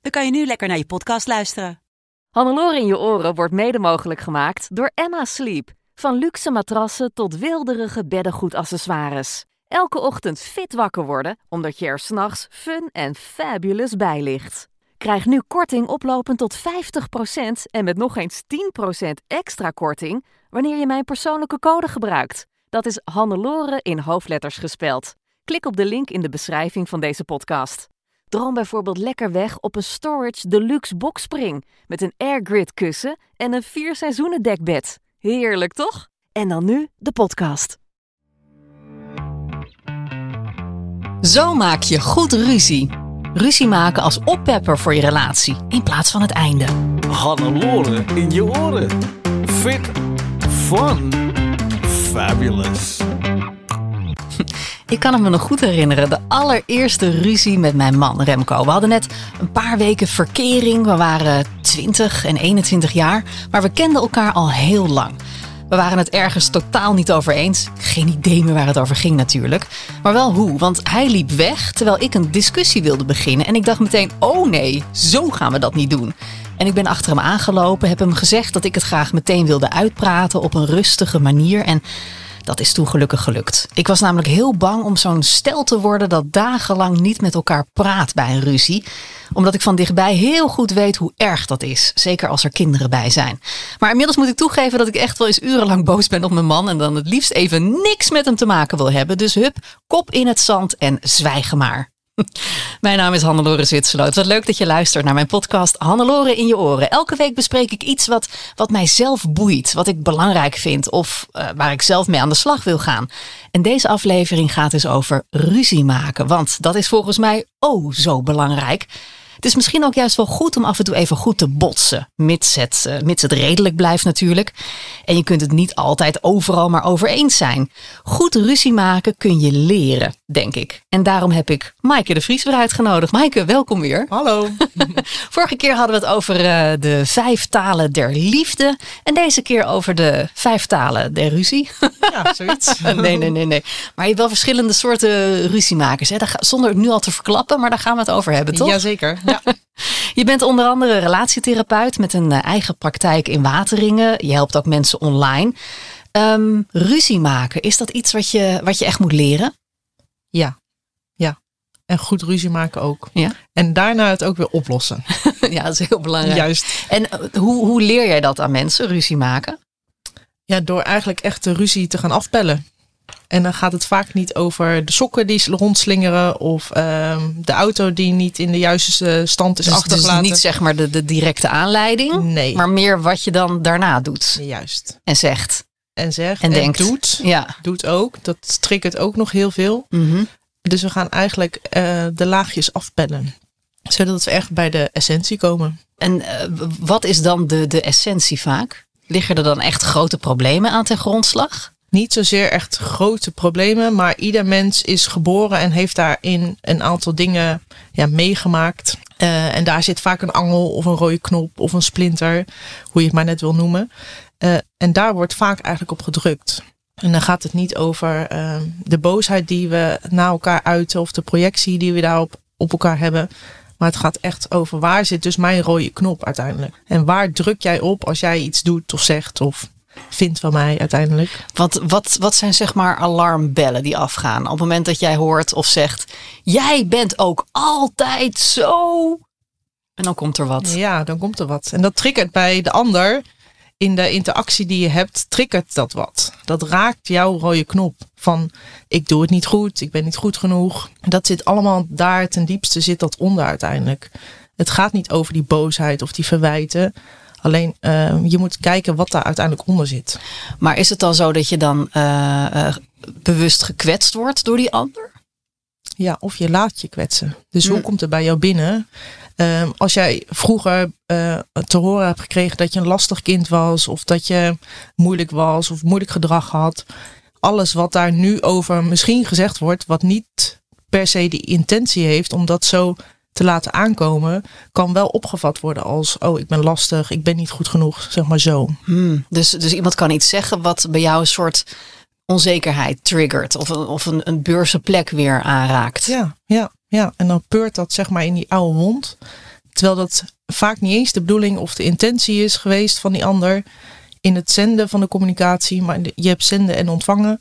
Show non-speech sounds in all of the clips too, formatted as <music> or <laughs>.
dan kan je nu lekker naar je podcast luisteren. Hannelore in je oren wordt mede mogelijk gemaakt door Emma Sleep. Van luxe matrassen tot wilderige beddengoedaccessoires. Elke ochtend fit wakker worden, omdat je er s'nachts fun en fabulous bij ligt. Krijg nu korting oplopend tot 50% en met nog eens 10% extra korting wanneer je mijn persoonlijke code gebruikt. Dat is Hannelore in hoofdletters gespeld. Klik op de link in de beschrijving van deze podcast. Droom bijvoorbeeld lekker weg op een Storage Deluxe boxspring met een airgrid kussen en een vier seizoenen dekbed. Heerlijk toch? En dan nu de podcast. Zo maak je goed ruzie. Ruzie maken als oppepper voor je relatie in plaats van het einde. Hannelore in je oren. Fit, fun, fabulous. Ik kan het me nog goed herinneren, de allereerste ruzie met mijn man Remco. We hadden net een paar weken verkering. We waren 20 en 21 jaar, maar we kenden elkaar al heel lang. We waren het ergens totaal niet over eens. Geen idee meer waar het over ging natuurlijk. Maar wel hoe, want hij liep weg terwijl ik een discussie wilde beginnen. En ik dacht meteen, oh nee, zo gaan we dat niet doen. En ik ben achter hem aangelopen, heb hem gezegd dat ik het graag meteen wilde uitpraten op een rustige manier. En dat is toen gelukkig gelukt. Ik was namelijk heel bang om zo'n stel te worden dat dagenlang niet met elkaar praat bij een ruzie. Omdat ik van dichtbij heel goed weet hoe erg dat is. Zeker als er kinderen bij zijn. Maar inmiddels moet ik toegeven dat ik echt wel eens urenlang boos ben op mijn man. En dan het liefst even niks met hem te maken wil hebben. Dus hup, kop in het zand en zwijgen maar. <laughs> Mijn naam is Hannelore Zwitserloot. Wat leuk dat je luistert naar mijn podcast Hannelore in je oren. Elke week bespreek ik iets wat, wat mij zelf boeit, wat ik belangrijk vind of uh, waar ik zelf mee aan de slag wil gaan. En deze aflevering gaat dus over ruzie maken, want dat is volgens mij oh zo belangrijk. Het is misschien ook juist wel goed om af en toe even goed te botsen. Mits het, uh, mits het redelijk blijft natuurlijk. En je kunt het niet altijd overal maar over eens zijn. Goed ruzie maken kun je leren, denk ik. En daarom heb ik Maaike de Vries weer uitgenodigd. Maaike, welkom weer. Hallo. <laughs> Vorige keer hadden we het over uh, de vijf talen der liefde. En deze keer over de vijf talen der ruzie. Ja, zoiets. <laughs> nee, nee, nee, nee. Maar je hebt wel verschillende soorten ruziemakers. Hè? Daar, zonder het nu al te verklappen, maar daar gaan we het over hebben, toch? Jazeker. Ja. <laughs> Je bent onder andere relatietherapeut met een eigen praktijk in Wateringen. Je helpt ook mensen online. Um, ruzie maken, is dat iets wat je, wat je echt moet leren? Ja, ja. En goed ruzie maken ook. Ja. En daarna het ook weer oplossen. <laughs> ja, dat is heel belangrijk. Juist. En hoe, hoe leer jij dat aan mensen, ruzie maken? Ja, door eigenlijk echt de ruzie te gaan afpellen. En dan gaat het vaak niet over de sokken die rondslingeren of uh, de auto die niet in de juiste stand is dus, achtergelaten. Dus niet zeg maar de, de directe aanleiding, nee. maar meer wat je dan daarna doet. Juist. En zegt. En zegt en, en denkt. doet. Ja. Doet ook. Dat triggert ook nog heel veel. Mm -hmm. Dus we gaan eigenlijk uh, de laagjes afpellen. Zodat we echt bij de essentie komen. En uh, wat is dan de, de essentie vaak? Liggen er dan echt grote problemen aan ten grondslag? Niet zozeer echt grote problemen, maar ieder mens is geboren en heeft daarin een aantal dingen ja, meegemaakt. Uh, en daar zit vaak een angel of een rode knop of een splinter, hoe je het maar net wil noemen. Uh, en daar wordt vaak eigenlijk op gedrukt. En dan gaat het niet over uh, de boosheid die we naar elkaar uiten of de projectie die we daarop op elkaar hebben. Maar het gaat echt over waar zit dus mijn rode knop uiteindelijk. En waar druk jij op als jij iets doet of zegt of vindt van mij uiteindelijk. Wat, wat, wat zijn zeg maar alarmbellen die afgaan op het moment dat jij hoort of zegt: Jij bent ook altijd zo. En dan komt er wat. Ja, dan komt er wat. En dat triggert bij de ander. In de interactie die je hebt, triggert dat wat. Dat raakt jouw rode knop van ik doe het niet goed, ik ben niet goed genoeg. Dat zit allemaal daar ten diepste zit dat onder uiteindelijk. Het gaat niet over die boosheid of die verwijten. Alleen uh, je moet kijken wat daar uiteindelijk onder zit. Maar is het dan zo dat je dan uh, uh, bewust gekwetst wordt door die ander? Ja, of je laat je kwetsen. Dus hoe komt het bij jou binnen? Ehm, als jij vroeger eh, te horen hebt gekregen dat je een lastig kind was, of dat je moeilijk was, of moeilijk gedrag had, alles wat daar nu over misschien gezegd wordt, wat niet per se die intentie heeft om dat zo te laten aankomen, kan wel opgevat worden als: oh, ik ben lastig, ik ben niet goed genoeg, zeg maar zo. Hmm. Dus, dus iemand kan iets zeggen wat bij jou een soort onzekerheid triggert of, een, of een, een beurse plek weer aanraakt. Ja, ja, ja. En dan peurt dat zeg maar in die oude wond. Terwijl dat vaak niet eens de bedoeling of de intentie is geweest van die ander in het zenden van de communicatie. Maar je hebt zenden en ontvangen.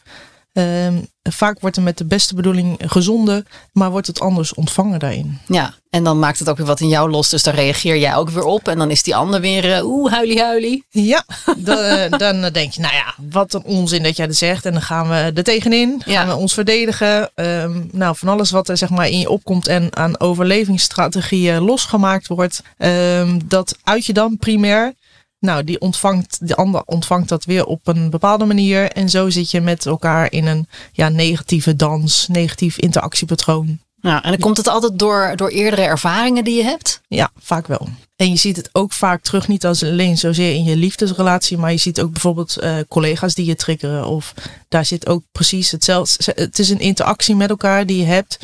Ehm, vaak wordt er met de beste bedoeling gezonden, maar wordt het anders ontvangen daarin. Ja, en dan maakt het ook weer wat in jou los. Dus dan reageer jij ook weer op. En dan is die ander weer, uh, oeh, huilie huilie. Ja, <laughs> dan, eh, dan denk je, nou ja, wat een onzin dat jij dat zegt. En dan gaan we er tegenin, gaan we ons verdedigen. Ehm, nou, van alles wat er zeg maar in je opkomt en aan overlevingsstrategieën losgemaakt wordt. Um, dat uit je dan primair. Nou, die ontvangt, de ander ontvangt dat weer op een bepaalde manier. En zo zit je met elkaar in een ja, negatieve dans, negatief interactiepatroon. Ja, en dan komt het altijd door, door eerdere ervaringen die je hebt? Ja, vaak wel. En je ziet het ook vaak terug, niet als alleen zozeer in je liefdesrelatie, maar je ziet ook bijvoorbeeld uh, collega's die je triggeren. Of daar zit ook precies hetzelfde. Het is een interactie met elkaar die je hebt,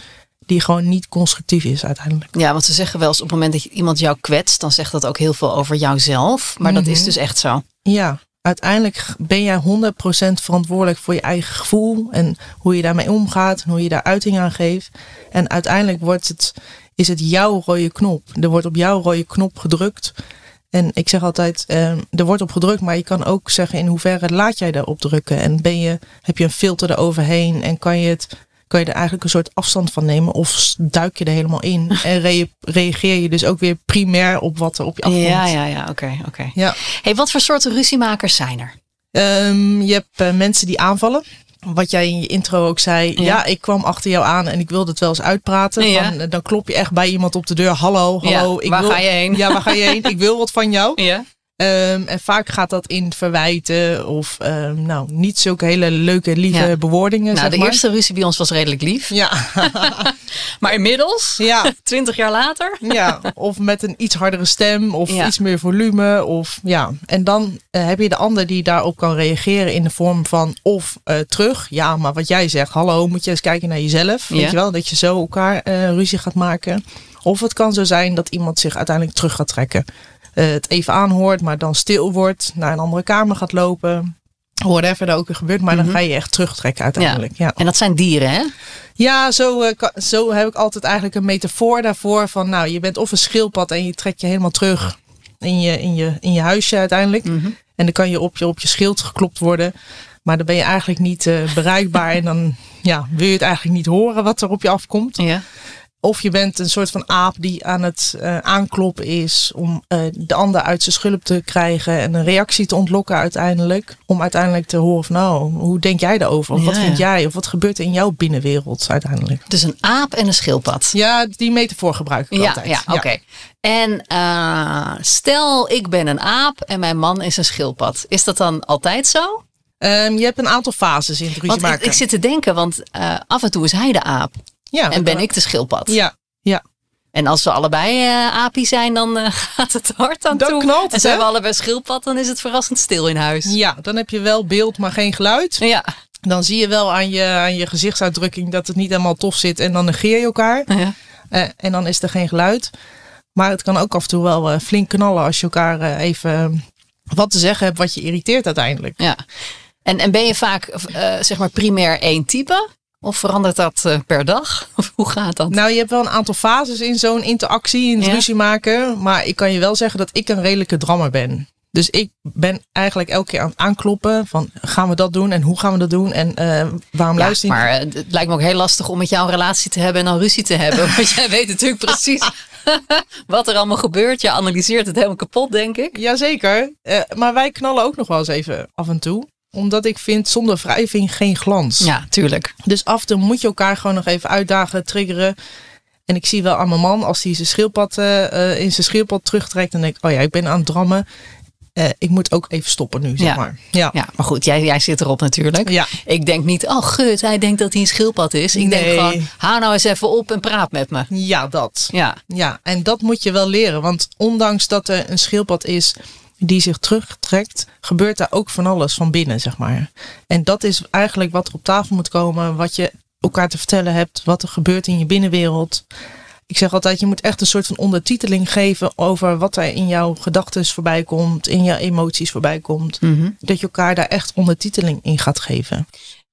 die gewoon niet constructief is uiteindelijk. Ja, want ze zeggen wel eens op het moment dat je iemand jou kwetst, dan zegt dat ook heel veel over jouzelf. Maar dat is dus echt zo. Ja, uiteindelijk ben jij 100% verantwoordelijk voor je eigen gevoel en hoe je daarmee omgaat en hoe je daar uiting aan geeft. En uiteindelijk wordt het, is het jouw rode knop. Er wordt op jouw rode knop gedrukt. En ik zeg altijd, eh, er wordt op gedrukt, maar je kan ook zeggen in hoeverre laat jij daarop drukken. En ben je, heb je een filter eroverheen en kan je het kan je er eigenlijk een soort afstand van nemen of duik je er helemaal in <laughs> en reageer je dus ook weer primair op wat er op je afkomt. Ja, ja, ja, oké, oké. Ja. Hey, wat voor soorten ruziemakers zijn er? Um, je hebt uh, mensen die aanvallen. Wat jij in je intro ook zei. Ja. ik kwam achter jou aan en ik wilde het wel eens uitpraten. Ja. Van, dan klop je echt bij iemand op de deur. Hallo, hallo. ik waar wil, ga je heen? Ja, waar ga je heen? <laughs> ik wil wat van jou. Ja. Um, en vaak gaat dat in verwijten of um, nou, niet zulke hele leuke, lieve ja. bewoordingen. Nou, zeg de maar. eerste ruzie bij ons was redelijk lief. Ja. <laughs> maar inmiddels, ja. twintig jaar later. ja, of met een iets hardere stem of ja. iets meer volume. Of, ja. En dan uh, heb je de ander die daarop kan reageren in de vorm van of uh, terug. Ja, maar wat jij zegt, hallo, moet je eens kijken naar jezelf. Weet je wel, dat je zo elkaar uh, ruzie gaat maken. Of het kan zo zijn dat iemand zich uiteindelijk terug gaat trekken uh, het even aanhoort, maar dan stil wordt, naar een andere kamer gaat lopen. Whatever er ook weer gebeurt, maar mm -hmm. dan ga je echt terugtrekken uiteindelijk. Ja. ja. En dat zijn dieren, hè? Ja, zo, uh, zo heb ik altijd eigenlijk een metafoor daarvoor. Van nou, je bent of een schildpad en je trekt je helemaal terug in je, in je, in je huisje uiteindelijk. Mm -hmm. En dan kan je op, je op je schild geklopt worden. Maar dan ben je eigenlijk niet uh, bereikbaar. en dan ja, wil je het eigenlijk niet horen wat er op je afkomt. Ja. Of je bent een soort van aap die aan het uh, aankloppen is om uh, de ander uit zijn schulp te krijgen en een reactie te ontlokken uiteindelijk. Om uiteindelijk te horen van nou, hoe denk jij daarover? Of ja, wat vind jij? Of wat gebeurt er in jouw binnenwereld uiteindelijk? Dus een aap en een schildpad. Ja, die metafoor gebruik ik ja, altijd. Ja, oké. Okay. En uh, stel ik ben een aap en mijn man is een schildpad. Is dat dan altijd zo? Um, je hebt een aantal fases in het ruzie maken. Ik, ik zit te denken, want af en toe is hij de aap. Ja, en ben ik de schildpad. Ja, ja. En als we allebei uh, apie zijn, dan uh, <laughs> gaat het hard aan dan toe. Knalt het, en zijn we allebei schildpad, dan is het verrassend stil in huis. Ja, dan heb je wel beeld, maar geen geluid. Ja. Dan zie je wel aan je, aan je gezichtsuitdrukking dat het niet helemaal tof zit. En dan negeer je elkaar. Ja. Uh, en dan is er geen geluid. Maar het kan ook af en toe wel flink knallen als je elkaar even wat te zeggen hebt wat je irriteert uiteindelijk. Ja. En, en ben je vaak zeg maar primair één type? Of verandert dat uh, per dag? <laughs> Of hoe gaat dat? Nou, je hebt wel een aantal fases in zo'n interactie, in het Ja. ruzie maken. Maar ik kan je wel zeggen dat ik een redelijke drammer ben. Dus ik ben eigenlijk elke keer aan het aankloppen van gaan we dat doen en hoe gaan we dat doen en uh, waarom Ja, luister je maar eh, het lijkt me ook heel lastig om met jou een relatie te hebben en dan ruzie te hebben. <laughs> Want jij weet natuurlijk precies <laughs> wat er allemaal gebeurt. Je analyseert het helemaal kapot, denk ik. Jazeker, uh, maar wij knallen ook nog wel eens even af en toe. Omdat ik vind zonder wrijving geen glans. Ja, tuurlijk. Dus af en toe moet je elkaar gewoon nog even uitdagen, triggeren. En ik zie wel aan mijn man, als hij zijn schildpad uh, in zijn schildpad terugtrekt, dan denk ik, oh ja, ik ben aan het drammen. eh, ik moet ook even stoppen nu, zeg Ja. maar. Ja. Ja, maar goed, jij, jij zit erop natuurlijk. Ja. Ik denk niet, oh gut, hij denkt dat hij een schildpad is. Ik denk Nee. gewoon, hou nou eens even op en praat met me. ja, dat. Ja, Ja, en dat moet je wel leren. Want ondanks dat er een schildpad is die zich terugtrekt, gebeurt daar ook van alles van binnen, zeg maar. En dat is eigenlijk wat er op tafel moet komen, wat je elkaar te vertellen hebt, wat er gebeurt in je binnenwereld. Ik zeg altijd, je moet echt een soort van ondertiteling geven over wat er in jouw gedachten voorbij komt, in jouw emoties voorbij komt. Mhm. Dat je elkaar daar echt ondertiteling in gaat geven.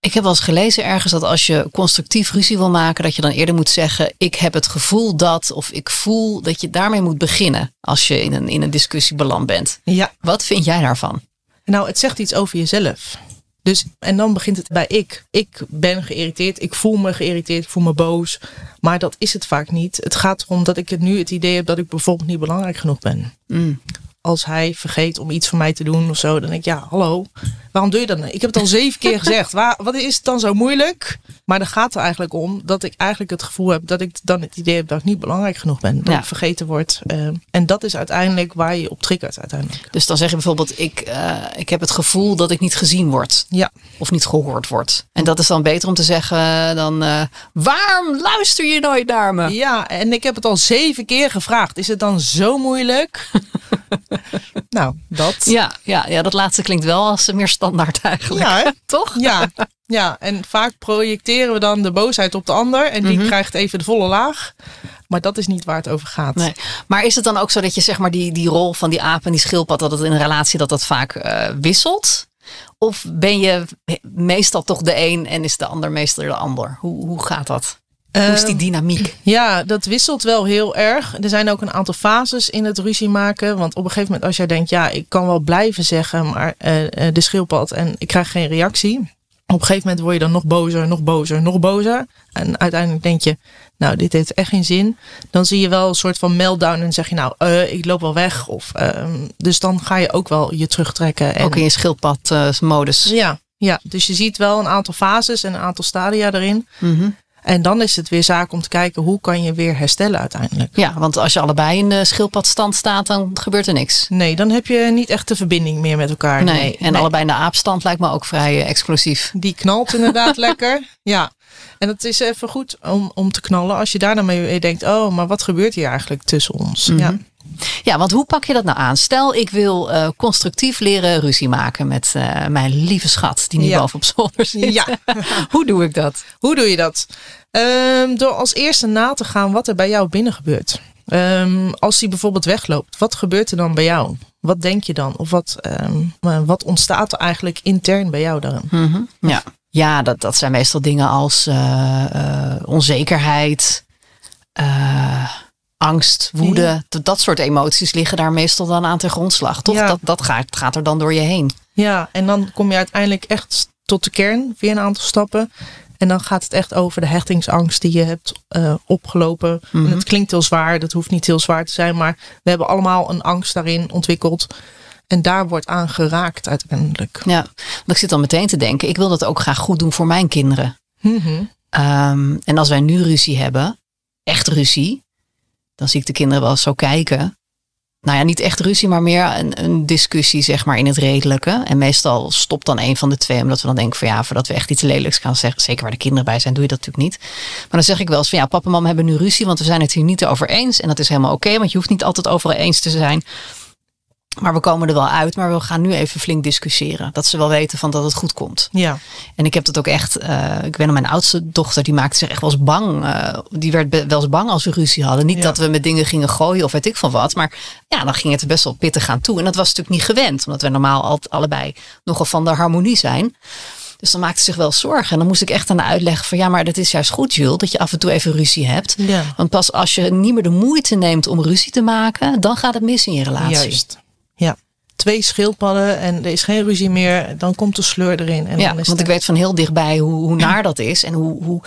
Ik heb wel eens gelezen ergens dat als je constructief ruzie wil maken, dat je dan eerder moet zeggen: Ik heb het gevoel dat, of ik voel dat je daarmee moet beginnen als je in een, in een discussie beland bent. Ja, Wat vind jij daarvan? Nou, het zegt iets over jezelf. Dus, en dan begint het bij ik. Ik ben geïrriteerd, ik voel me geïrriteerd, ik voel me boos. Maar dat is het vaak niet. Het gaat erom dat ik het nu het idee heb dat ik bijvoorbeeld niet belangrijk genoeg ben. Mm. Als hij vergeet om iets voor mij te doen of zo, dan denk ik, ja, hallo, waarom doe je dat? nou? Ik heb het al zeven keer <laughs> gezegd. Waar, wat is het dan zo moeilijk? Maar dan gaat er eigenlijk om dat ik eigenlijk het gevoel heb dat ik dan het idee heb dat ik niet belangrijk genoeg ben. Dat Ja. ik vergeten word. Eh, en dat is uiteindelijk waar je op triggert uiteindelijk. Dus dan zeg je bijvoorbeeld: ik, eh, ik heb het gevoel dat ik niet gezien word. Ja. Of niet gehoord word. En dat is dan beter om te zeggen dan: eh, Waarom luister je nooit naar me? Ja, en ik heb het al zeven keer gevraagd. Is het dan zo moeilijk? <laughs> <laughs> nou, dat. Ja, ja, ja, dat laatste klinkt wel als meer standaard eigenlijk. Ja? <laughs> Toch? Ja, ja, en vaak projecteren we dan de boosheid op de ander. En die krijgt even de volle laag. Maar dat is niet waar het over gaat. Nee. Maar is het dan ook zo dat je zeg maar die, die rol van die aap en die schildpad, dat het in een relatie dat dat vaak eh, wisselt? Of ben je meestal toch de een en is de ander meestal de ander? Hoe, hoe gaat dat? Hoe is die Ehm, dynamiek? Ja, dat wisselt wel heel erg. Er zijn ook een aantal fases in het ruzie maken. Want op een gegeven moment als jij denkt, ja, ik kan wel blijven zeggen, maar eh, eh, de schildpad en ik krijg geen reactie. Op een gegeven moment word je dan nog bozer, nog bozer, nog bozer. En uiteindelijk denk je, nou, dit heeft echt geen zin. Dan zie je wel een soort van meltdown en zeg je, nou, eh, ik loop wel weg. Of, ehm, dus dan ga je ook wel je terugtrekken. En, Ook in je schildpad-modus. ja, ja, dus je ziet wel een aantal fases en een aantal stadia erin. Mhm. En dan is het weer zaak om te kijken hoe kan je weer herstellen uiteindelijk. Ja, want als je allebei in de schildpadstand staat, dan gebeurt er niks. Nee, dan heb je niet echt de verbinding meer met elkaar. Nee, en allebei in de aapstand lijkt me ook vrij eh, explosief. Die knalt inderdaad <laughs> lekker. Ja. En het is even goed om, om te knallen als je daarna mee denkt: oh, maar wat gebeurt hier eigenlijk tussen ons? Mhm. Ja. Ja, want hoe pak je dat nou aan? Stel, ik wil eh, constructief leren ruzie maken met eh, mijn lieve schat die nu Ja. boven op zolder zit. ja. <laughs> hoe doe ik dat? Hoe doe je dat? Ehm, door als eerste na te gaan wat er bij jou binnen gebeurt. Ehm, als hij bijvoorbeeld wegloopt, wat gebeurt er dan bij jou? Wat denk je dan? Of wat, ehm, maar wat ontstaat er eigenlijk intern bij jou dan? Mhm. Ja, ja dat, dat zijn meestal dingen als eh, eh, onzekerheid, eh, angst, woede. Dat, dat soort emoties liggen daar meestal dan aan ten grondslag. Toch? Ja. Dat, dat gaat, gaat er dan door je heen. Ja, en dan kom je uiteindelijk echt tot de kern via een aantal stappen. En dan gaat het echt over de hechtingsangst die je hebt eh, opgelopen. Mhm. En het klinkt heel zwaar, dat hoeft niet heel zwaar te zijn, maar we hebben allemaal een angst daarin ontwikkeld. En daar wordt aan geraakt uiteindelijk. Ja, want ik zit dan meteen te denken, ik wil dat ook graag goed doen voor mijn kinderen. Mhm. Ehm, en als wij nu ruzie hebben, echt ruzie, dan zie ik de kinderen wel eens zo kijken. Nou ja, niet echt ruzie, maar meer een, een discussie, zeg maar, in het redelijke. En meestal stopt dan een van de twee, omdat we dan denken van ja, voordat we echt iets lelijks gaan zeggen, zeker waar de kinderen bij zijn, doe je dat natuurlijk niet. Maar dan zeg ik wel eens van ja, papa en mama hebben nu ruzie, want we zijn het hier niet over eens. En dat is helemaal oké, want je hoeft niet altijd overal eens te zijn. Maar we komen er wel uit, maar we gaan nu even flink discussiëren. Dat ze wel weten van dat het goed komt. Ja, En ik heb dat ook echt. eh, ik weet nog, mijn oudste dochter, die maakte zich echt wel eens bang. eh, die werd wel eens bang als we ruzie hadden. Niet Ja. dat we met dingen gingen gooien of weet ik van wat. Maar ja, dan ging het er best wel pittig aan toe. En dat was natuurlijk niet gewend, omdat we normaal altijd allebei nogal van de harmonie zijn. Dus dan maakte ze zich wel zorgen. En dan moest ik echt aan de uitleggen van ja, maar dat is juist goed, Jules, dat je af en toe even ruzie hebt. ja. Want pas als je niet meer de moeite neemt om ruzie te maken, dan gaat het mis in je relatie. juist. Twee schildpadden en er is geen ruzie meer. Dan komt de sleur erin. En Ja, dan is want ik weet van heel dichtbij hoe, hoe naar dat is. En hoe, hoe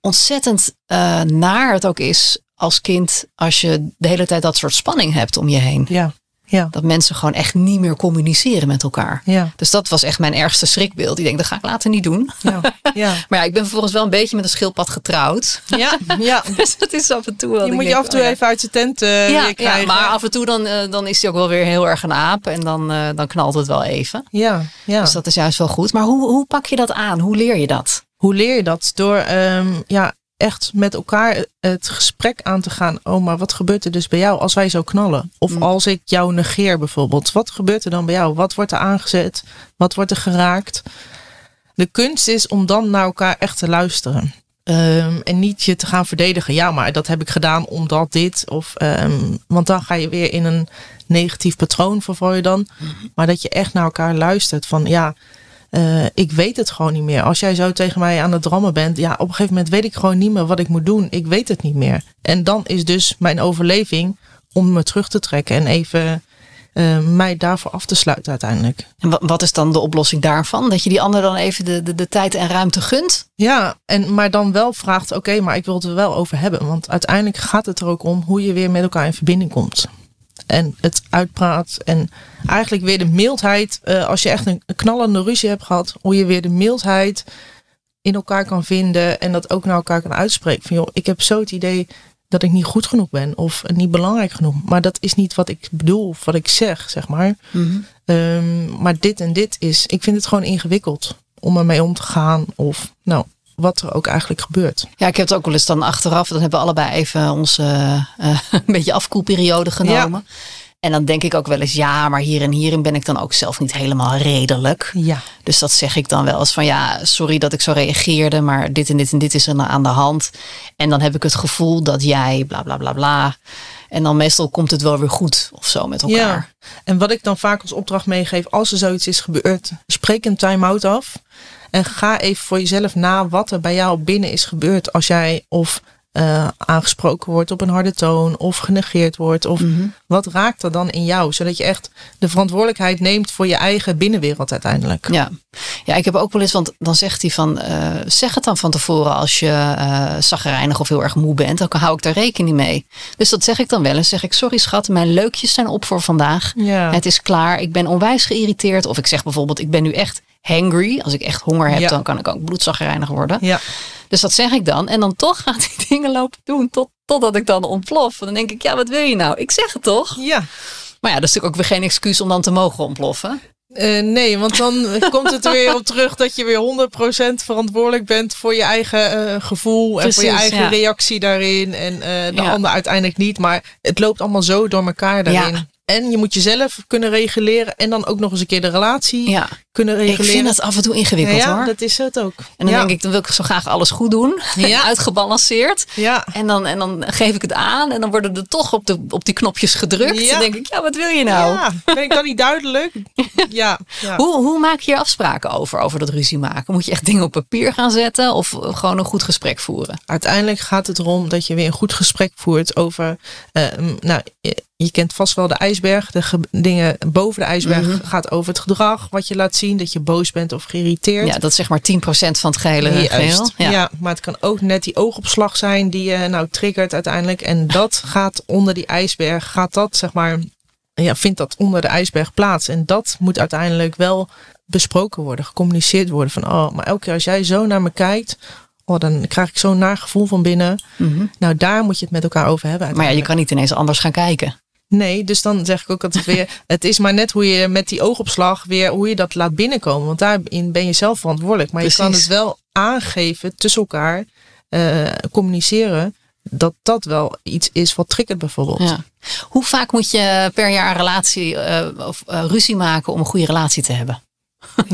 ontzettend eh, naar het ook is als kind. Als je de hele tijd dat soort spanning hebt om je heen. Ja, Ja. Dat mensen gewoon echt niet meer communiceren met elkaar. Ja. Dus dat was echt mijn ergste schrikbeeld. Ik denk, dat ga ik later niet doen. Ja. <laughs> Ja. Maar ja, ik ben vervolgens wel een beetje met een schildpad getrouwd. Ja. <laughs> ja. <laughs> Dus dat is af en toe wel. Je moet je af en toe oh even uit zijn tent eh, ja, krijgen. maar af en toe dan, eh, dan is hij ook wel weer heel erg een aap. En dan, eh, dan knalt het wel even. ja, ja. Dus dat is juist wel goed. Maar hoe, hoe pak je dat aan? Hoe leer je dat? Hoe leer je dat? Door ehm, ja, echt met elkaar het gesprek aan te gaan. Oh, maar wat gebeurt er dus bij jou als wij zo knallen? Of Mm. als ik jou negeer bijvoorbeeld. Wat gebeurt er dan bij jou? Wat wordt er aangezet? Wat wordt er geraakt? De kunst is om dan naar elkaar echt te luisteren. Ehm, en niet je te gaan verdedigen. Ja, maar dat heb ik gedaan omdat dit. Of, ehm, want dan ga je weer in een negatief patroon verval je dan. Maar dat je echt naar elkaar luistert. Van ja, eh, ik weet het gewoon niet meer. Als jij zo tegen mij aan het drammen bent, ja, op een gegeven moment weet ik gewoon niet meer wat ik moet doen. Ik weet het niet meer. En dan is dus mijn overleving om me terug te trekken en even eh, mij daarvoor af te sluiten uiteindelijk. En wa- wat is dan de oplossing daarvan? Dat je die ander dan even de, de, de tijd en ruimte gunt? Ja, en maar dan wel vraagt, oké, maar ik wil het er wel over hebben. Want uiteindelijk gaat het er ook om hoe je weer met elkaar in verbinding komt. En het uitpraat en eigenlijk weer de mildheid. eh, als je echt een knallende ruzie hebt gehad, hoe je weer de mildheid in elkaar kan vinden. En dat ook naar elkaar kan uitspreken. Van joh, ik heb zo het idee dat ik niet goed genoeg ben of niet belangrijk genoeg. Maar dat is niet wat ik bedoel of wat ik zeg, zeg maar. Ehm, maar dit en dit is, ik vind het gewoon ingewikkeld om ermee om te gaan. Of nou, wat er ook eigenlijk gebeurt. Ja, ik heb het ook wel eens dan achteraf. Dan hebben we allebei even onze eh, <laughs> een beetje afkoelperiode genomen. En dan denk ik ook wel eens, ja, maar hier en hierin ben ik dan ook zelf niet helemaal redelijk. Ja. Dus dat zeg ik dan wel eens van ja, sorry dat ik zo reageerde, maar dit en dit en dit is er nou aan de hand. En dan heb ik het gevoel dat jij bla bla bla bla. En dan meestal komt het wel weer goed of zo met elkaar. Ja. En wat ik dan vaak als opdracht meegeef, als er zoiets is gebeurd, spreek een time-out af. En ga even voor jezelf na wat er bij jou binnen is gebeurd. Als jij of eh, aangesproken wordt op een harde toon, of genegeerd wordt. Of wat raakt er dan in jou? Zodat je echt de verantwoordelijkheid neemt voor je eigen binnenwereld uiteindelijk. Ja. ja, ik heb ook wel eens, want dan zegt hij van, eh, zeg het dan van tevoren als je eh zagrijnig of heel erg moe bent, dan hou ik daar rekening mee. Dus dat zeg ik dan wel en zeg ik, sorry schat, mijn leukjes zijn op voor vandaag. Ja. Het is klaar, ik ben onwijs geïrriteerd. Of ik zeg bijvoorbeeld, ik ben nu echt hangry. Als ik echt honger heb, Ja. dan kan ik ook bloedzagrijnig worden. Ja. Dus dat zeg ik dan. En dan toch <laughs> gaat hij dingen lopen doen tot, totdat ik dan ontplof. En dan denk ik, ja, wat wil je nou? Ik zeg het toch? ja. Maar ja, dat is natuurlijk ook weer geen excuus om dan te mogen ontploffen. Eh, nee, want dan <laughs> komt het er weer op terug dat je weer 100% verantwoordelijk bent voor je eigen eh, gevoel en voor je eigen ja. reactie daarin. En eh, de Ja. ander uiteindelijk niet. Maar het loopt allemaal zo door elkaar daarin. Ja. En je moet jezelf kunnen reguleren en dan ook nog eens een keer de relatie Kunnen ik reguleren. vind dat af en toe ingewikkeld ja, hoor. dat is het ook. En dan ja. denk ik, dan wil ik zo graag alles goed doen. <laughs> Ja. Uitgebalanceerd. Ja. En dan, en dan geef ik het aan. En dan worden er toch op, de, op die knopjes gedrukt. Ja. Dan denk ik, ja, wat wil je nou? Ja, ben ik dan niet duidelijk? <laughs> Ja. Hoe, hoe maak je hier afspraken over, over dat ruzie maken? Moet je echt dingen op papier gaan zetten? Of gewoon een goed gesprek voeren? Uiteindelijk gaat het erom dat je weer een goed gesprek voert over. eh, nou, je, je kent vast wel de ijsberg. De ge- dingen boven de ijsberg Mhm. gaat over het gedrag. Wat je laat zien. Dat je boos bent of geïrriteerd. Ja, dat is zeg maar 10% van het gehele Juist. geheel. Ja. maar het kan ook net die oogopslag zijn die je nou triggert uiteindelijk. En dat gaat onder die ijsberg. Gaat dat zeg maar. Ja, vindt dat onder de ijsberg plaats. En dat moet uiteindelijk wel besproken worden, gecommuniceerd worden. Van oh, maar elke keer als jij zo naar me kijkt. Oh, dan krijg ik zo'n naar gevoel van binnen. Mhm. Nou, daar moet je het met elkaar over hebben. Maar ja, je kan niet ineens anders gaan kijken. Nee, dus dan zeg ik ook altijd weer. <laughs> Het is maar net hoe je met die oogopslag weer hoe je dat laat binnenkomen. Want daarin ben je zelf verantwoordelijk. Maar je kan het wel aangeven tussen elkaar, eh, communiceren. Dat dat wel iets is wat triggert bijvoorbeeld. Ja. Hoe vaak moet je per jaar een relatie eh, of eh, ruzie maken om een goede relatie te hebben? <laughs>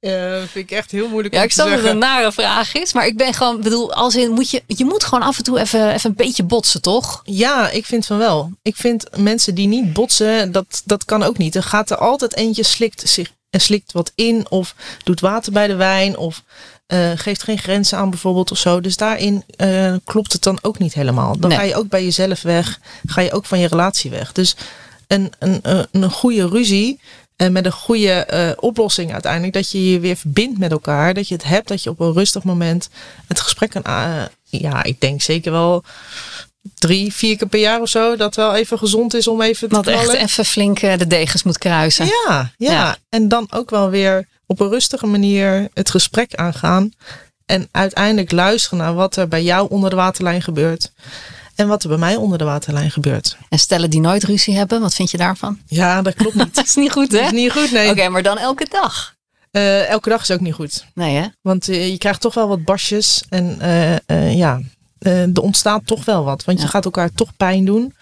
Eh, vind ik echt heel moeilijk Ja, om ik snap dat het een nare vraag is, maar ik ben gewoon, bedoel, als in, moet je, je moet gewoon af en toe even, even een beetje botsen, toch? Ja, ik vind van wel. Ik vind mensen die niet botsen, dat, dat kan ook niet. Er gaat er altijd eentje slikt zich en slikt wat in of doet water bij de wijn of eh, geeft geen grenzen aan bijvoorbeeld of zo. Dus daarin eh, klopt het dan ook niet helemaal. Dan Nee. ga je ook bij jezelf weg, ga je ook van je relatie weg. Dus een, een, een, een goede ruzie en met een goede eh, oplossing uiteindelijk, dat je je weer verbindt met elkaar, dat je het hebt, dat je op een rustig moment het gesprek kan. aan- ja, ik denk zeker wel drie, vier keer per jaar of zo. Dat wel even gezond is om even te Dat echt even flink eh, de degens moet kruisen. Ja, ja, Ja. En dan ook wel weer op een rustige manier het gesprek aangaan. En uiteindelijk luisteren naar wat er bij jou onder de waterlijn gebeurt. En wat er bij mij onder de waterlijn gebeurt. En stellen die nooit ruzie hebben, wat vind je daarvan? Ja, dat klopt niet. <laughs> Dat is niet goed, hè? Dat is niet goed, nee. Oké, maar dan elke dag. Eh, elke dag is ook niet goed. Nee, hè? Want eh, je krijgt toch wel wat basjes. En eh, ja, er ontstaat toch wel wat. Want je gaat elkaar toch pijn doen.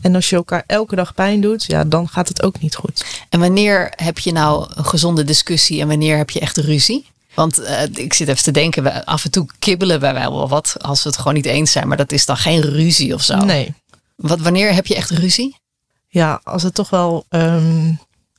En als je elkaar elke dag pijn doet, ja, dan gaat het ook niet goed. En wanneer heb je nou een gezonde discussie en wanneer heb je echt ruzie? Want eh, ik zit even te denken, we, af en toe kibbelen wij wel wat als we het gewoon niet eens zijn. Maar dat is dan geen ruzie of zo. Nee. Wat, wanneer heb je echt ruzie? Ja, als het toch wel ehm,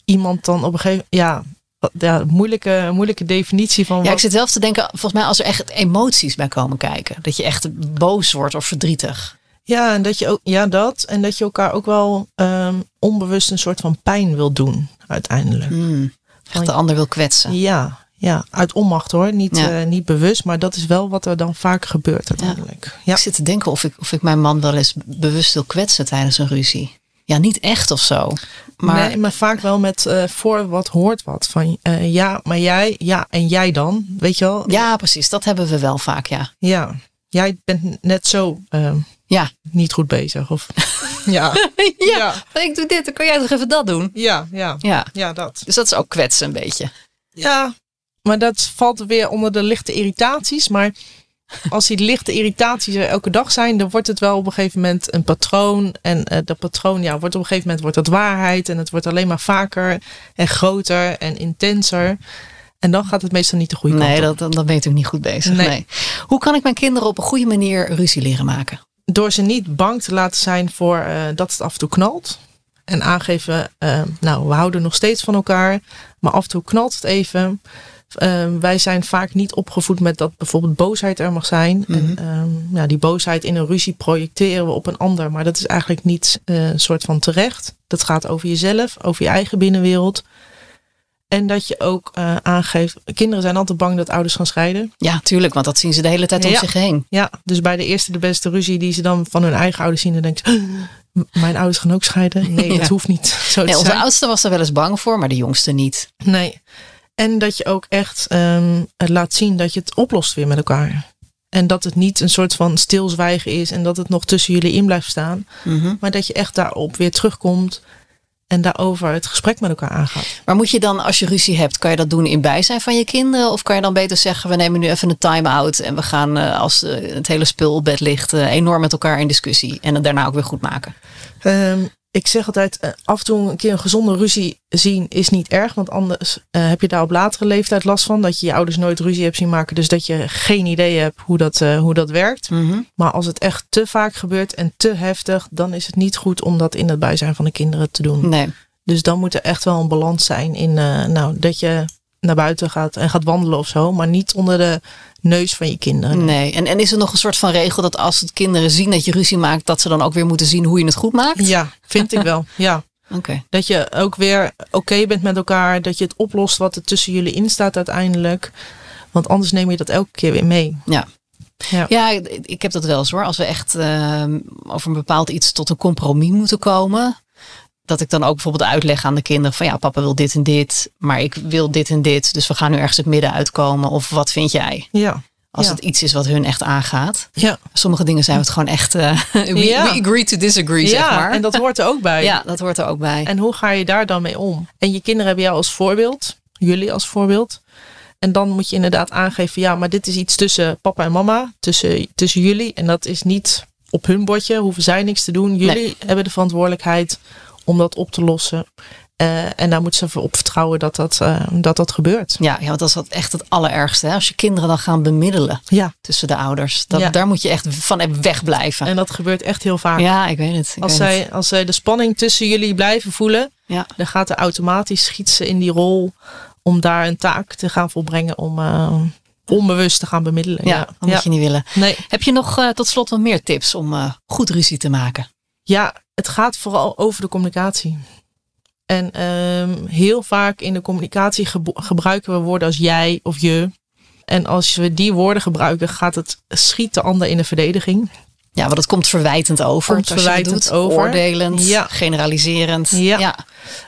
iemand dan op een gegeven ja, wat- ja, moeilijke, moeilijke definitie van Ja, wat. ik zit zelf te denken, volgens mij als er echt emoties bij komen kijken. Dat je echt boos wordt of verdrietig. Ja, en dat je ook, ja, dat. En dat je elkaar ook wel ehm, onbewust een soort van pijn wil doen, uiteindelijk. Hmm. Echt de ander wil kwetsen. Ja, ja, uit onmacht hoor. Niet, Ja. eh, niet bewust, maar dat is wel wat er dan vaak gebeurt uiteindelijk. Ja. Ik zit te denken of ik, of ik mijn man wel eens bewust wil kwetsen tijdens een ruzie. Ja, niet echt of zo. Maar Nee, maar vaak wel met eh, voor wat hoort wat. Van eh, ja, maar jij, ja, en jij dan? Weet je wel? ja, precies. Dat hebben we wel vaak, ja. Ja, jij bent net zo ehm, Ja. niet goed bezig. Of, <laughs> ja. ja, Ik doe dit, dan kan jij toch even dat doen? ja, ja, Ja. ja, dat. Dus dat is ook kwetsen een beetje. Ja, maar dat valt weer onder de lichte irritaties. Maar als die lichte irritaties er elke dag zijn, dan wordt het wel op een gegeven moment een patroon. En eh, dat patroon ja, wordt op een gegeven moment wordt dat waarheid. En het wordt alleen maar vaker en groter en intenser. En dan gaat het meestal niet de goede kant Nee, op. dat, dan, dan ben je natuurlijk niet goed bezig. Nee. Nee. Hoe kan ik mijn kinderen op een goede manier ruzie leren maken? Door ze niet bang te laten zijn voor eh, dat het af en toe knalt. En aangeven, eh, nou, we houden nog steeds van elkaar. Maar af en toe knalt het even. Eh, wij zijn vaak niet opgevoed met dat bijvoorbeeld boosheid er mag zijn. En ehm, ja, die boosheid in een ruzie projecteren we op een ander. Maar dat is eigenlijk niet eh, een soort van terecht. Dat gaat over jezelf, over je eigen binnenwereld. En dat je ook eh, aangeeft, kinderen zijn altijd bang dat ouders gaan scheiden. Ja, tuurlijk, want dat zien ze de hele tijd om Ja. zich heen. Ja, dus bij de eerste de beste ruzie die ze dan van hun eigen ouders zien, dan denkt ze, "M- mijn ouders gaan ook scheiden. Nee, <laughs> Ja. dat hoeft niet zo Nee, onze zijn. oudste was er wel eens bang voor, maar de jongste niet. Nee. En dat je ook echt het laat zien dat je het oplost weer met elkaar. En dat het niet een soort van stilzwijgen is en dat het nog tussen jullie in blijft staan. Mhm. Maar dat je echt daarop weer terugkomt en daarover het gesprek met elkaar aangaat. Maar moet je dan, als je ruzie hebt, kan je dat doen in bijzijn van je kinderen? Of kan je dan beter zeggen, we nemen nu even een time-out en we gaan, eh, als eh, het hele spul op bed ligt, eh, enorm met elkaar in discussie. En het daarna ook weer goed maken. Ehm, ik zeg altijd, eh, af en toe een keer een gezonde ruzie zien is niet erg. Want anders eh, heb je daar op latere leeftijd last van. Dat je je ouders nooit ruzie hebt zien maken. Dus dat je geen idee hebt hoe dat, eh, hoe dat werkt. Mhm. Maar als het echt te vaak gebeurt en te heftig. Dan is het niet goed om dat in het bijzijn van de kinderen te doen. Nee. Dus dan moet er echt wel een balans zijn in nou, dat je naar buiten gaat en gaat wandelen of zo. Maar niet onder de neus van je kinderen. Nee. En, en is er nog een soort van regel dat als het kinderen zien dat je ruzie maakt, dat ze dan ook weer moeten zien hoe je het goed maakt? Ja, vind ik wel. Ja. <laughs> Oké. Dat je ook weer oké bent met elkaar. Dat je het oplost wat er tussen jullie in staat uiteindelijk. Want anders neem je dat elke keer weer mee. Ja. Ja. Ja, ik, heb dat wel eens hoor. Als we echt ehm, over een bepaald iets tot een compromis moeten komen. Dat ik dan ook bijvoorbeeld uitleg aan de kinderen van ja, papa wil dit en dit, maar ik wil dit en dit. Dus we gaan nu ergens het midden uitkomen. Of wat vind jij? Ja. Als Ja. het iets is wat hun echt aangaat. Ja. Sommige dingen zijn we het gewoon echt. eh, <laughs> we, Ja. we agree to disagree, zeg ja, maar. en dat hoort er ook bij. ja, dat hoort er ook bij. En hoe ga je daar dan mee om? En je kinderen hebben jou als voorbeeld. Jullie als voorbeeld. En dan moet je inderdaad aangeven. Ja, maar dit is iets tussen papa en mama. Tussen, tussen jullie. En dat is niet op hun bordje. Hoeven zij niks te doen. Jullie hebben de verantwoordelijkheid om dat op te lossen. Eh, en daar moeten ze op vertrouwen dat dat, eh, dat, dat gebeurt. Ja, ja, want dat is wat echt het allerergste. Hè? Als je kinderen dan gaan bemiddelen Ja, tussen de ouders. Dat, Ja. Daar moet je echt van wegblijven. en dat gebeurt echt heel vaak. Ja, ik weet het. ik Als weet het. zij, als zij de spanning tussen jullie blijven voelen, Ja. dan gaat er automatisch schiet ze in die rol om daar een taak te gaan volbrengen om eh, onbewust te gaan bemiddelen. Ja, dat moet je niet willen. Nee. Heb je nog tot slot wat meer tips om goed ruzie te maken? Ja, het gaat vooral over de communicatie. En ehm, heel vaak in de communicatie gebruiken we woorden als jij of je. En als we die woorden gebruiken, gaat het schiet de ander in de verdediging. Ja, want het komt verwijtend over. Komt verwijtend doet. over. Oordelend, Ja. generaliserend. Ja. ja.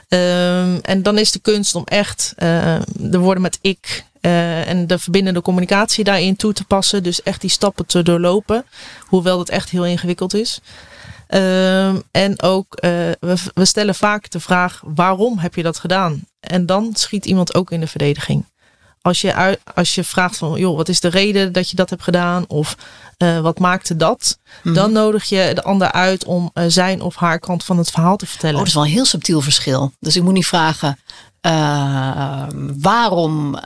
Ehm, en dan is de kunst om echt eh, de woorden met ik eh, en de verbindende communicatie daarin toe te passen. Dus echt die stappen te doorlopen. Hoewel dat echt heel ingewikkeld is. Ehm, en ook, eh, we, we stellen vaak de vraag: waarom heb je dat gedaan? En dan schiet iemand ook in de verdediging. Als je, uit, als je vraagt van, joh, wat is de reden dat je dat hebt gedaan? Of eh, wat maakte dat? Mhm. Dan nodig je de ander uit om eh, zijn of haar kant van het verhaal te vertellen. Oh, dat is wel een heel subtiel verschil. Dus ik moet niet vragen eh, waarom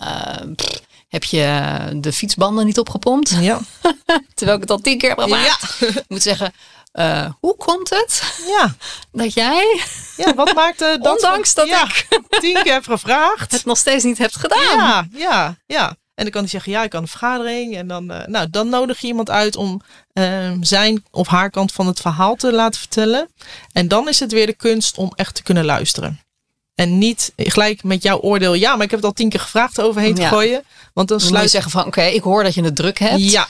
heb je de fietsbanden niet opgepompt? Ja. <laughs> Terwijl ik het al tien keer heb gevraagd. Ik moet zeggen, eh, hoe komt het Ja. <laughs> dat jij Ja, wat maakte <laughs> dat? Ondanks dat ja, <laughs> tien keer heb gevraagd. het nog steeds niet hebt gedaan? Ja, ja, ja. En dan kan hij zeggen, ja, ik kan een vergadering. En dan, eh, nou, dan nodig je iemand uit om eh, zijn of haar kant van het verhaal te laten vertellen. En dan is het weer de kunst om echt te kunnen luisteren. En niet gelijk met jouw oordeel, ja, maar ik heb het al tien keer gevraagd overheen te gooien. Want dan Dan moet je sluit zeggen van oké, ik hoor dat je het druk hebt. Ja,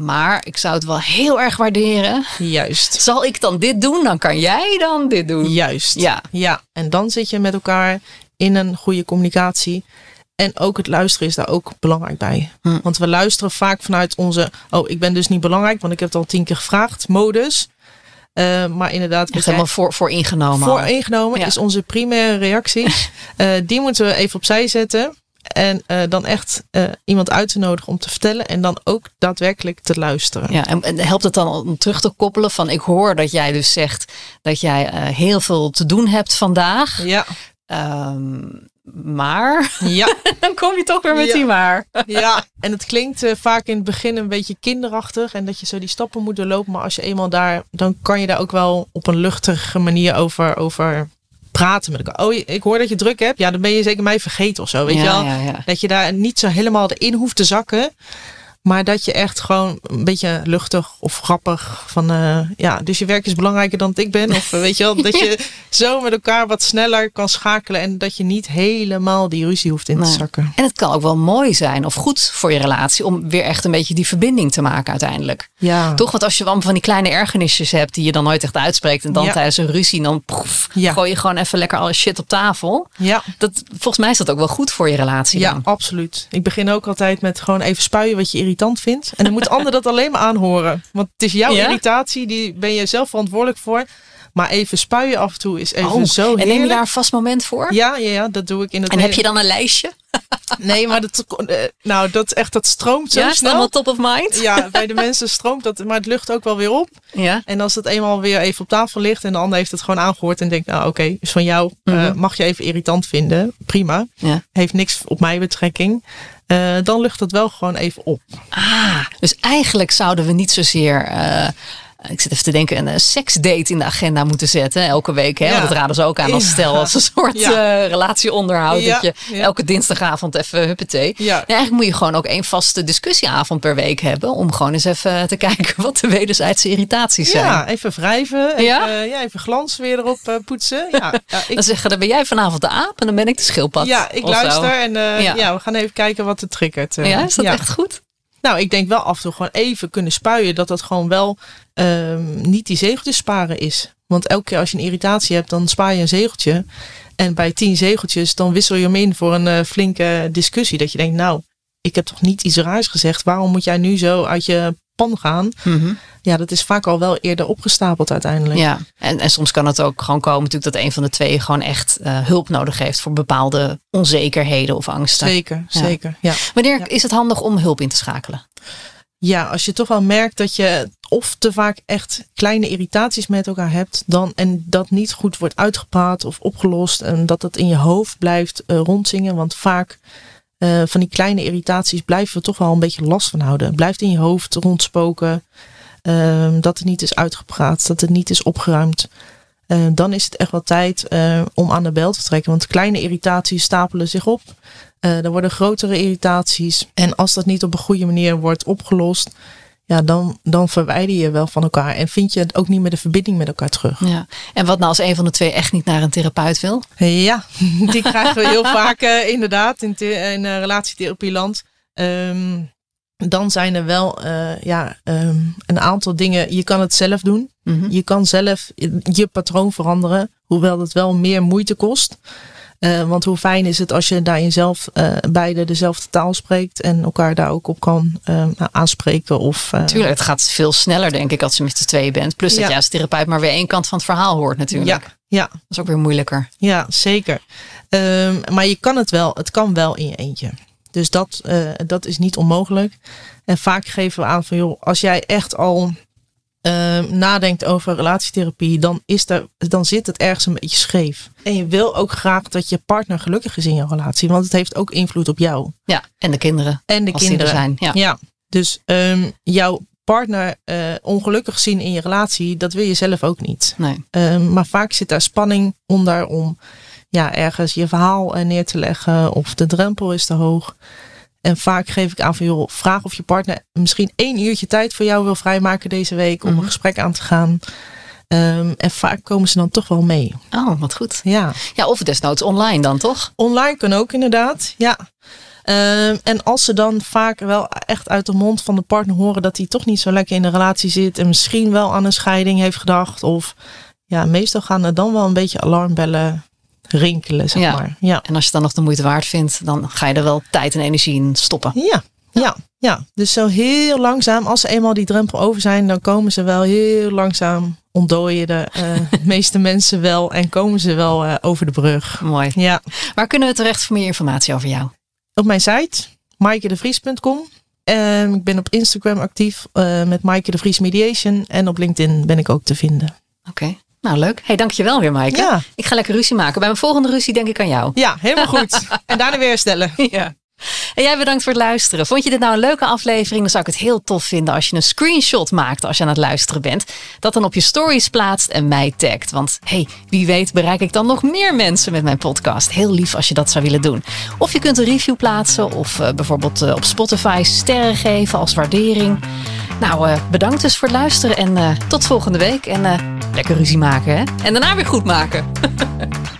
Maar ik zou het wel heel erg waarderen. juist. Zal ik dan dit doen? Dan kan jij dan dit doen. Juist. Ja. Ja, en dan zit je met elkaar in een goede communicatie. En ook het luisteren is daar ook belangrijk bij. Hm. Want we luisteren vaak vanuit onze, oh, ik ben dus niet belangrijk, want ik heb het al tien keer gevraagd, modus. Eh, maar inderdaad, Echt helemaal voor, voor ingenomen. voor ingenomen Ja. is onze primaire reactie. <laughs> Eh, die moeten we even opzij zetten. En eh, dan echt eh, iemand uit te nodigen om te vertellen. En dan ook daadwerkelijk te luisteren. Ja, en, en helpt het dan om terug te koppelen van ik hoor dat jij dus zegt dat jij eh, heel veel te doen hebt vandaag. Ja, Ehm, maar <laughs> ja, dan kom je toch weer met Ja. die maar. ja. En het klinkt vaak in het begin een beetje kinderachtig. En dat je zo die stappen moet doorlopen. Maar als je eenmaal daar, dan kan je daar ook wel op een luchtige manier over, over praten met elkaar. Oh, ik hoor dat je druk hebt. Ja, dan ben je zeker mij vergeten of zo. Weet ja, je wel? ja, ja. Dat je daar niet zo helemaal in hoeft te zakken. Maar dat je echt gewoon een beetje luchtig of grappig van eh, ja, dus je werk is belangrijker dan ik ben. Of eh, weet je wel, dat je <laughs> zo met elkaar wat sneller kan schakelen en dat je niet helemaal die ruzie hoeft in te Nee. zakken. En het kan ook wel mooi zijn of goed voor je relatie om weer echt een beetje die verbinding te maken uiteindelijk. Ja. Toch? Want als je allemaal van die kleine ergernisjes hebt die je dan nooit echt uitspreekt en dan Ja. tijdens een ruzie dan proef, Ja. gooi je gewoon even lekker alle shit op tafel. Ja. Dat, volgens mij is dat ook wel goed voor je relatie Ja, dan. absoluut. Ik begin ook altijd met gewoon even spuien wat je irritant vindt. En dan moet de ander dat alleen maar aanhoren. Want het is jouw Ja? irritatie, die ben je zelf verantwoordelijk voor. Maar even spuien af en toe is even Oh, zo en neem je daar een vast moment voor? Ja, ja, ja, dat doe ik in het En heb je dan een lijstje? <laughs> Nee, maar dat, eh, nou, dat echt, dat stroomt zo ja, snel. allemaal top of mind? Ja, bij de mensen stroomt dat, maar het lucht ook wel weer op. Ja. En als het eenmaal weer even op tafel ligt en de ander heeft het gewoon aangehoord en denkt, nou oké, is van jou, eh, Mhm. mag je even irritant vinden, prima. ja. Heeft niks op mij betrekking. Eh, dan lucht het wel gewoon even op. Ah, dus eigenlijk zouden we niet zozeer. eh, ik zit even te denken, een eh, seksdate in de agenda moeten zetten elke week. Hè? Ja. Want dat raden ze ook aan als stel, als een soort Ja. eh, relatieonderhoud. Ja, Dat je elke dinsdagavond even huppatee. Ja. Eigenlijk moet je gewoon ook één vaste discussieavond per week hebben. Om gewoon eens even te <laughs> kijken wat de wederzijdse irritaties zijn. Ja, even wrijven, even, Ja? even glans weer erop eh, poetsen. <laughs> Ja, ik, Dan zeggen, dan ben jij vanavond de aap en dan ben ik de schildpad. ja, ik zo. luister en eh, Ja. we gaan even kijken wat het triggert. eh. Ja, is dat echt goed? Nou, ik denk wel af en toe gewoon even kunnen spuien. Dat dat gewoon wel ehm, niet die zegeltjes sparen is. Want elke keer als je een irritatie hebt, dan spaar je een zegeltje. En bij tien zegeltjes, dan wissel je hem in voor een eh, flinke discussie. Dat je denkt, nou, ik heb toch niet iets raars gezegd. Waarom moet jij nu zo uit je pan gaan? Ja, dat is vaak al wel eerder opgestapeld uiteindelijk. Ja, en, en soms kan het ook gewoon komen natuurlijk dat een van de twee gewoon echt eh, hulp nodig heeft voor bepaalde onzekerheden of angsten. Zeker, Ja. zeker. Ja. Wanneer Ja. is het handig om hulp in te schakelen? Ja, als je toch wel merkt dat je of te vaak echt kleine irritaties met elkaar hebt, dan en dat niet goed wordt uitgepraat of opgelost en dat het in je hoofd blijft eh, rondzingen. Want vaak eh, van die kleine irritaties blijven we toch wel een beetje last van houden. Blijft in je hoofd rondspoken. ehm, dat het niet is uitgepraat, dat het niet is opgeruimd. Eh, dan is het echt wel tijd eh, om aan de bel te trekken. Want kleine irritaties stapelen zich op. Er worden grotere irritaties. En als dat niet op een goede manier wordt opgelost, ja, dan, dan verwijder je wel van elkaar. En vind je het ook niet meer de verbinding met elkaar terug. Ja. En wat nou als een van de twee echt niet naar een therapeut wil? Ja, <laughs> die krijgen we heel vaak eh, inderdaad in, in eh, relatietherapieland. Ehm, dan zijn er wel uh, ja, um, een aantal dingen. Je kan het zelf doen. Mhm. Je kan zelf je patroon veranderen, hoewel dat wel meer moeite kost. Uh, want hoe fijn is het als je daar jezelf uh, beide dezelfde taal spreekt en elkaar daar ook op kan uh, aanspreken. Of, Tuurlijk, het gaat veel sneller denk ik als je met z'n tweeën bent. Plus dat Ja. je als therapeut maar weer één kant van het verhaal hoort natuurlijk. Ja, ja, Dat is ook weer moeilijker. ja, zeker. Um, maar je kan het wel, het kan wel in je eentje. Dus dat, dat is niet onmogelijk. En vaak geven we aan van joh, als jij echt al uh, nadenkt over relatietherapie, dan, is er, dan zit het ergens een beetje scheef. En je wil ook graag dat je partner gelukkig is in je relatie, want het heeft ook invloed op jou. Ja, en de kinderen. En de er kinderen. zijn. Ja. Ja, dus um, jouw partner uh, ongelukkig zien in je relatie, dat wil je zelf ook niet. Nee. Um, maar vaak zit daar spanning onder om ja, ergens je verhaal uh, neer te leggen of de drempel is te hoog. En vaak geef ik aan van joh, vraag of je partner misschien één uurtje tijd voor jou wil vrijmaken deze week om Mhm. een gesprek aan te gaan. Um, en vaak komen ze dan toch wel mee. Oh, wat goed. Ja, Ja, of desnoods online dan toch? online kan ook inderdaad. Ja. Um, en als ze dan vaak wel echt uit de mond van de partner horen dat hij toch niet zo lekker in de relatie zit en misschien wel aan een scheiding heeft gedacht. Of ja, meestal gaan er dan wel een beetje alarmbellen rinkelen, zeg Ja. maar. Ja. En als je het dan nog de moeite waard vindt, dan ga je er wel tijd en energie in stoppen. Ja, ja, ja. Dus zo heel langzaam, als ze eenmaal die drempel over zijn, dan komen ze wel heel langzaam, ontdooien de <laughs> uh, meeste mensen wel en komen ze wel uh, over de brug. Mooi. Ja, Waar kunnen we terecht voor meer informatie over jou? op mijn site, maaikedevries.com. Um, ik ben op Instagram actief uh, met Maaike de Vries Mediation en op LinkedIn ben ik ook te vinden. Oké. Nou, leuk. Hey, dankjewel weer, Maaike. Ja. Ik ga lekker ruzie maken. Bij mijn volgende ruzie denk ik aan jou. Ja, helemaal <laughs> goed. en daarna weer herstellen. Ja. En jij bedankt voor het luisteren. Vond je dit nou een leuke aflevering? Dan zou ik het heel tof vinden als je een screenshot maakt als je aan het luisteren bent. Dat dan op je stories plaatst en mij tagt. Want hey, wie weet bereik ik dan nog meer mensen met mijn podcast. Heel lief als je dat zou willen doen. Of je kunt een review plaatsen of uh, bijvoorbeeld uh, op Spotify sterren geven als waardering. Nou, uh, bedankt dus voor het luisteren en tot volgende week. En lekker ruzie maken, hè? En daarna weer goed maken. <laughs>